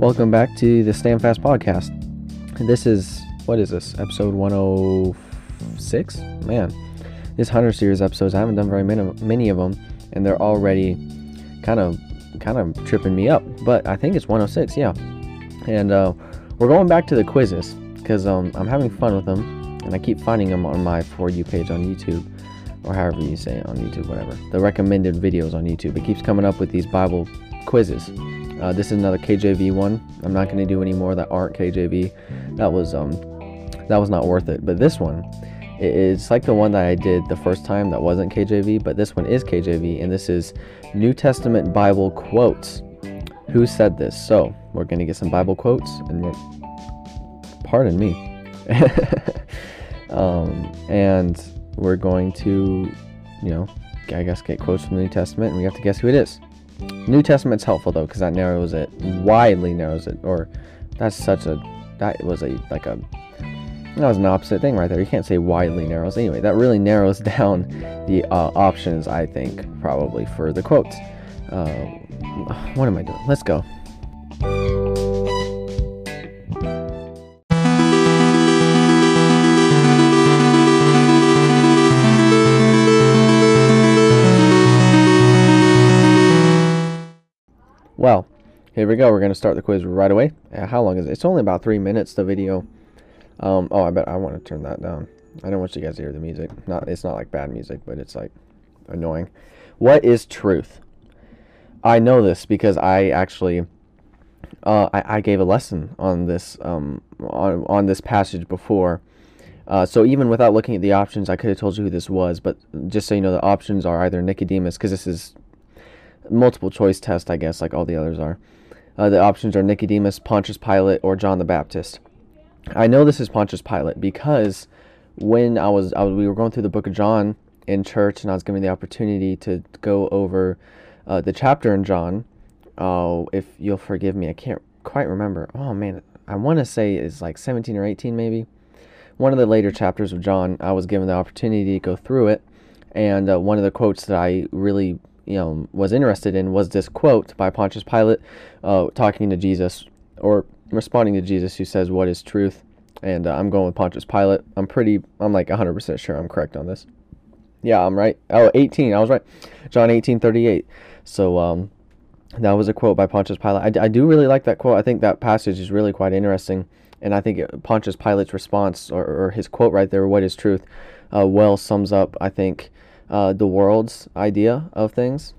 Welcome back to the Stand Fast podcast. This is what is this episode 106? Man, this Hunter series episodes I haven't done very many, many of them, and they're already kind of kind of tripping me up. But I think it's 106, yeah. And uh, we're going back to the quizzes because um, I'm having fun with them, and I keep finding them on my For You page on YouTube, or however you say it on YouTube, whatever. The recommended videos on YouTube. It keeps coming up with these Bible quizzes. Uh, this is another KJV one. I'm not going to do any more that aren't KJV. That was um, that was not worth it. But this one, it's like the one that I did the first time that wasn't KJV, but this one is KJV, and this is New Testament Bible quotes. Who said this? So we're going to get some Bible quotes, and we're, pardon me, um, and we're going to, you know, I guess get quotes from the New Testament, and we have to guess who it is. New Testament's helpful though, because that narrows it, widely narrows it, or that's such a, that was a, like a, that was an opposite thing right there. You can't say widely narrows. Anyway, that really narrows down the uh, options, I think, probably for the quotes. Uh, what am I doing? Let's go. Well, here we go. We're going to start the quiz right away. Uh, how long is it? It's only about three minutes, the video. Um, oh, I bet I want to turn that down. I don't want you guys to hear the music. Not, It's not like bad music, but it's like annoying. What is truth? I know this because I actually uh, I, I, gave a lesson on this um, on, on this passage before. Uh, so even without looking at the options, I could have told you who this was. But just so you know, the options are either Nicodemus, because this is multiple choice test, I guess, like all the others are. Uh, the options are Nicodemus, Pontius Pilate, or John the Baptist. I know this is Pontius Pilate because when I was, I was we were going through the book of John in church, and I was given the opportunity to go over uh, the chapter in John. Oh, if you'll forgive me, I can't quite remember. Oh man, I want to say it's like 17 or 18 maybe. One of the later chapters of John, I was given the opportunity to go through it, and uh, one of the quotes that I really you know was interested in was this quote by Pontius Pilate, uh, talking to Jesus or responding to Jesus, who says, "What is truth?" And uh, I'm going with Pontius Pilate. I'm pretty. I'm like 100% sure I'm correct on this. Yeah, I'm right. Oh, 18. I was right. John 18:38. So um, that was a quote by Pontius Pilate. I, I do really like that quote. I think that passage is really quite interesting, and I think it, Pontius Pilate's response or, or, his quote right there, "What is truth?" Uh, well sums up. I think uh, the world's idea of things,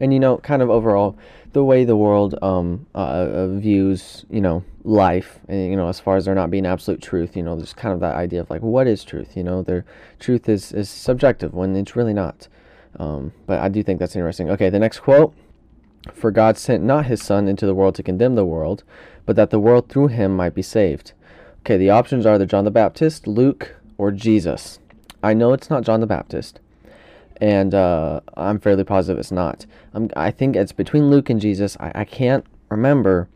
and you know, kind of overall the way the world um, uh, uh, views you know life, and you know, as far as there not being absolute truth, you know, there's kind of that idea of like, what is truth? You know, their truth is is subjective when it's really not. Um, but I do think that's interesting. Okay, the next quote. For God sent not his Son into the world to condemn the world, but that the world through him might be saved. Okay, the options are either John the Baptist, Luke, or Jesus. I know it's not John the Baptist and uh, I'm fairly positive it's not. I'm, I think it's between Luke and Jesus. I, I can't remember.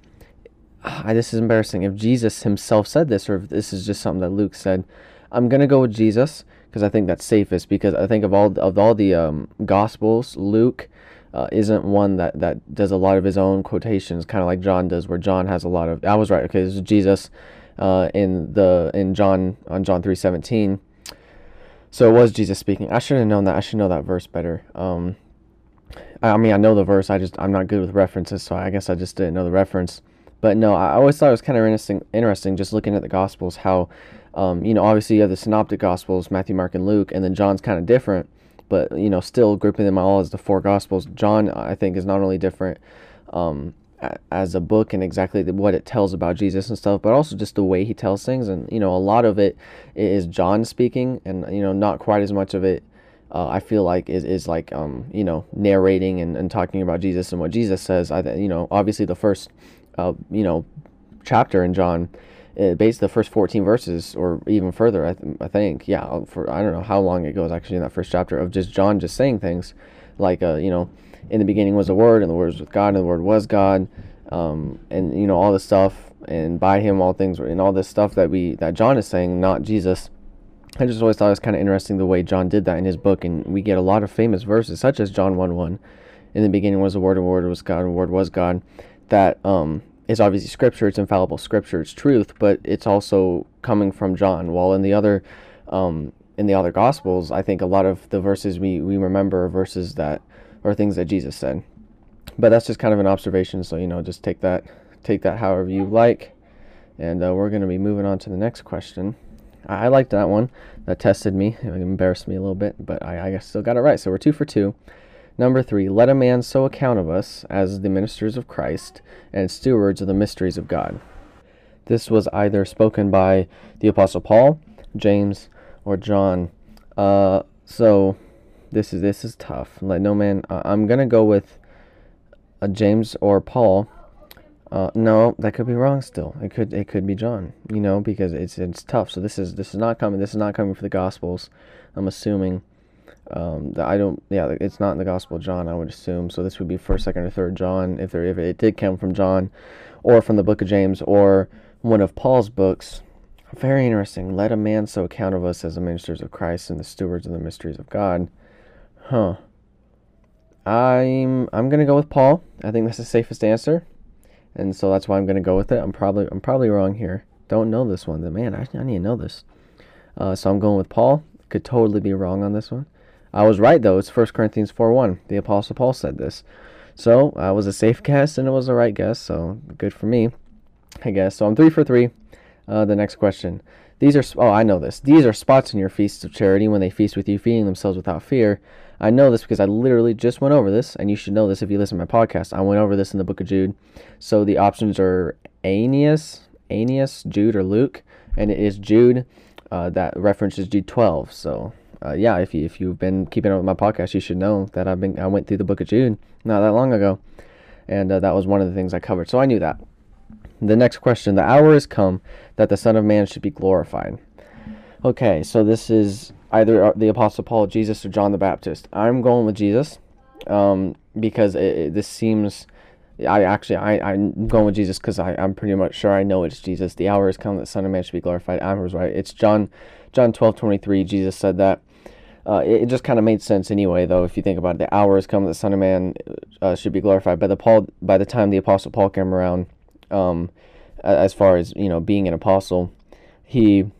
I, this is embarrassing. If Jesus himself said this, or if this is just something that Luke said, I'm gonna go with Jesus because I think that's safest. Because I think of all of all the um, Gospels, Luke uh, isn't one that that does a lot of his own quotations, kind of like John does, where John has a lot of. I was right. Okay, this is Jesus uh, in the in John on John three seventeen so it was Jesus speaking. I should have known that. I should know that verse better. Um, I mean, I know the verse. I just I'm not good with references, so I guess I just didn't know the reference. But no, I always thought it was kind of interesting. Interesting, just looking at the Gospels, how, um, you know, obviously you have the Synoptic Gospels, Matthew, Mark, and Luke, and then John's kind of different, but you know, still grouping them all as the four Gospels. John, I think, is not only different. Um, as a book and exactly what it tells about Jesus and stuff, but also just the way he tells things. And you know, a lot of it is John speaking, and you know, not quite as much of it. Uh, I feel like is, is like um, you know narrating and, and talking about Jesus and what Jesus says. I you know obviously the first uh, you know chapter in John, uh, based the first fourteen verses or even further. I, th- I think yeah for I don't know how long it goes actually in that first chapter of just John just saying things like uh, you know in the beginning was the Word, and the Word was with God, and the Word was God, um, and you know all this stuff, and by Him all things, were, and all this stuff that we that John is saying, not Jesus. I just always thought it was kind of interesting the way John did that in his book, and we get a lot of famous verses, such as John one one. In the beginning was the Word, and Word was God, and the Word was God. That um, obviously scripture, it's infallible scripture, it's truth, but it's also coming from John. While in the other, um, in the other gospels, I think a lot of the verses we, we remember are verses that are things that Jesus said. But that's just kind of an observation, so you know, just take that take that however you like. And uh, we're going to be moving on to the next question. I, I liked that one. That tested me. It embarrassed me a little bit, but I, I still got it right. So we're two for two. Number three, let a man so account of us as the ministers of Christ and stewards of the mysteries of God. This was either spoken by the Apostle Paul, James, or John. Uh, so this is this is tough. Let no man. Uh, I'm gonna go with James or Paul. Uh, no, that could be wrong. Still, it could it could be John. You know, because it's it's tough. So this is this is not coming. This is not coming for the Gospels. I'm assuming. Um, that I don't, yeah, it's not in the Gospel of John, I would assume. So this would be first, second, or third John, if there, if it did come from John, or from the Book of James, or one of Paul's books. Very interesting. Let a man so account of us as the ministers of Christ and the stewards of the mysteries of God. Huh. I'm I'm gonna go with Paul. I think that's the safest answer, and so that's why I'm gonna go with it. I'm probably I'm probably wrong here. Don't know this one. Man, I, I need to know this. Uh, so I'm going with Paul. Could totally be wrong on this one. I was right though. It's 1 Corinthians 4:1. The apostle Paul said this. So, I was a safe guess and it was the right guess, so good for me. I guess. So I'm 3 for 3. Uh, the next question. These are oh, I know this. These are spots in your feasts of charity when they feast with you, feeding themselves without fear. I know this because I literally just went over this, and you should know this if you listen to my podcast. I went over this in the book of Jude. So the options are Aeneas, Aeneas, Jude, or Luke, and it is Jude. Uh, that references Jude 12. So uh, yeah, if you if you've been keeping up with my podcast, you should know that I've been I went through the book of Jude not that long ago, and uh, that was one of the things I covered. So I knew that. The next question: The hour has come that the Son of Man should be glorified. Okay, so this is either uh, the Apostle Paul, Jesus, or John the Baptist. I'm going with Jesus um, because it, it, this seems. I actually I I'm going with Jesus because I I'm pretty much sure I know it's Jesus. The hour has come that the Son of Man should be glorified. I was right. It's John John twelve twenty three. Jesus said that. Uh, it, it, just kind of made sense anyway, though. If you think about it, the hour has come that the Son of Man uh, should be glorified. By the Paul, by the time the Apostle Paul came around, um, as far as you know, being an apostle, he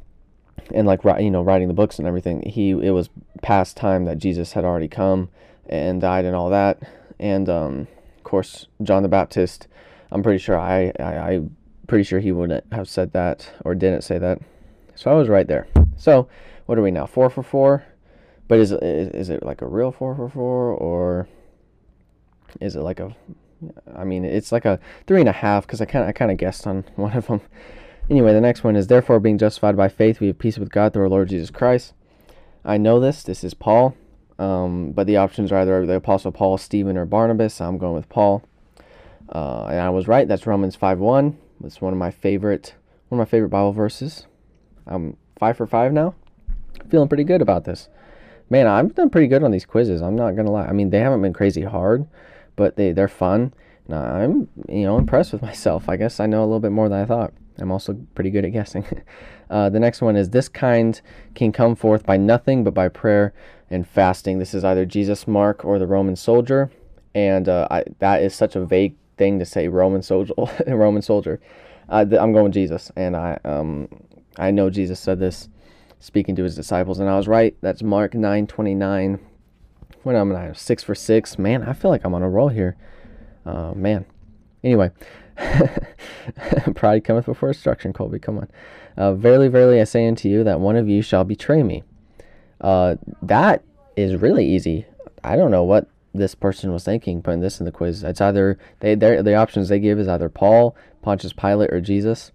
and like you know writing the books and everything, he it was past time that Jesus had already come and died and all that. And um, of course, John the Baptist, I'm pretty sure I, I I pretty sure he wouldn't have said that or didn't say that. So I was right there. So what are we now? Four for four. But is it is it like a real four for four or is it like a? I mean, it's like a three and a half because I kind I kind of guessed on one of them. Anyway, the next one is therefore being justified by faith, we have peace with God through our Lord Jesus Christ. I know this. This is Paul. Um, but the options are either the Apostle Paul, Stephen, or Barnabas. I'm going with Paul. Uh, and I was right. That's Romans 5:1. It's one of my favorite one of my favorite Bible verses. I'm five for five now. Feeling pretty good about this man, I've done pretty good on these quizzes. I'm not gonna lie. I mean, they haven't been crazy hard, but they they're fun. And I'm you know impressed with myself. I guess I know a little bit more than I thought. I'm also pretty good at guessing. uh, the next one is this kind can come forth by nothing but by prayer and fasting. This is either Jesus Mark or the Roman soldier, and uh, I, that is such a vague thing to say. Roman soldier, Roman soldier. Uh, I'm going Jesus, and I um I know Jesus said this speaking to his disciples. And I was right. That's Mark 9 29. When I'm at six for six. Man, I feel like I'm on a roll here. Uh, man. Anyway, pride cometh before destruction, Colby. Come on. Uh, verily, verily, I say unto you that one of you shall betray me. Uh, that is really easy. I don't know what this person was thinking putting this in the quiz. It's either they the options they give is either Paul, Pontius Pilate, or Jesus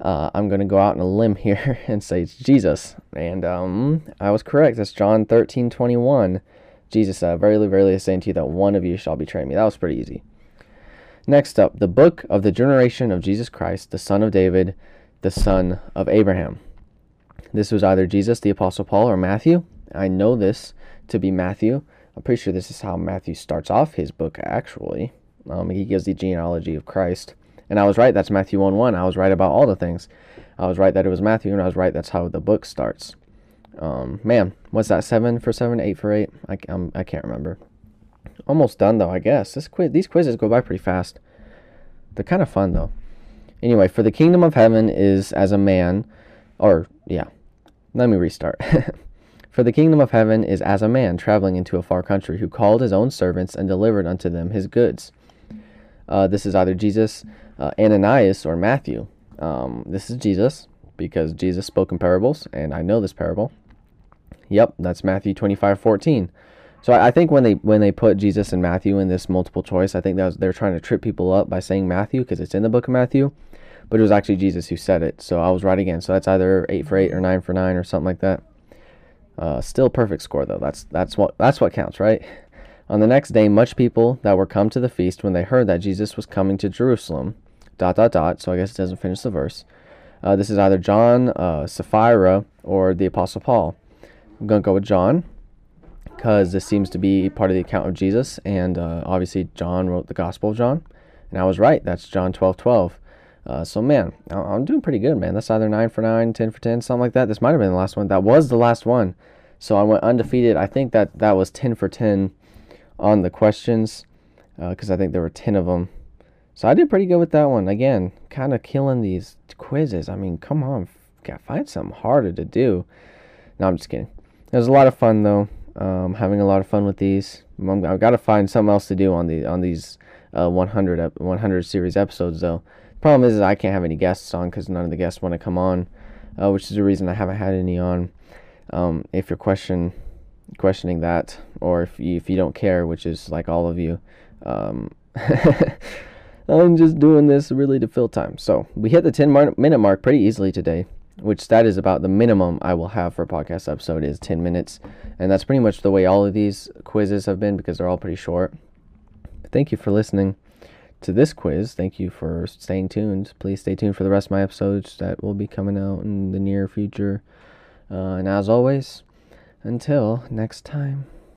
uh, I'm going to go out on a limb here and say it's Jesus. And um, I was correct. That's John 13 21. Jesus said, Verily, verily, I say unto you that one of you shall betray me. That was pretty easy. Next up, the book of the generation of Jesus Christ, the son of David, the son of Abraham. This was either Jesus, the Apostle Paul, or Matthew. I know this to be Matthew. I'm pretty sure this is how Matthew starts off his book, actually. Um, he gives the genealogy of Christ. And I was right. That's Matthew 1 1. I was right about all the things. I was right that it was Matthew, and I was right that's how the book starts. Um, man, what's that? Seven for seven, eight for eight? I, I'm, I can't remember. Almost done though, I guess. This quiz, these quizzes go by pretty fast. They're kind of fun though. Anyway, for the kingdom of heaven is as a man, or yeah, let me restart. for the kingdom of heaven is as a man traveling into a far country who called his own servants and delivered unto them his goods. Uh, this is either Jesus, uh, Ananias, or Matthew. Um, this is Jesus because Jesus spoke in parables, and I know this parable. Yep, that's Matthew 25 14. So I, think when they when they put Jesus and Matthew in this multiple choice, I think that was, they're trying to trip people up by saying Matthew because it's in the book of Matthew, but it was actually Jesus who said it. So I was right again. So that's either eight for eight or nine for nine or something like that. Uh, still perfect score though. That's that's what that's what counts, right? On the next day, much people that were come to the feast when they heard that Jesus was coming to Jerusalem, dot dot dot. So I guess it doesn't finish the verse. Uh, this is either John, uh, Sapphira, or the Apostle Paul. I'm gonna go with John because this seems to be part of the account of Jesus, and uh, obviously John wrote the Gospel of John, and I was right. That's John 12 12. Uh, so man, I'm doing pretty good, man. That's either nine for nine, 10 for ten, something like that. This might have been the last one. That was the last one. So I went undefeated. I think that that was 10 for 10 on the questions because uh, I think there were 10 of them. So I did pretty good with that one. Again, kind of killing these quizzes. I mean, come on, find something harder to do. No, I'm just kidding. It was a lot of fun though. Um, having a lot of fun with these. i have got to find something else to do on the on these uh, 100 100 series episodes though. Problem is, is I can't have any guests on because none of the guests want to come on, uh, which is the reason I haven't had any on. Um, if you're question questioning that, or if you, if you don't care, which is like all of you, um, I'm just doing this really to fill time. So we hit the 10 minute mark pretty easily today which that is about the minimum I will have for a podcast episode is 10 minutes. And that's pretty much the way all of these quizzes have been because they're all pretty short. Thank you for listening to this quiz. Thank you for staying tuned. Please stay tuned for the rest of my episodes that will be coming out in the near future. Uh, and as always, until next time.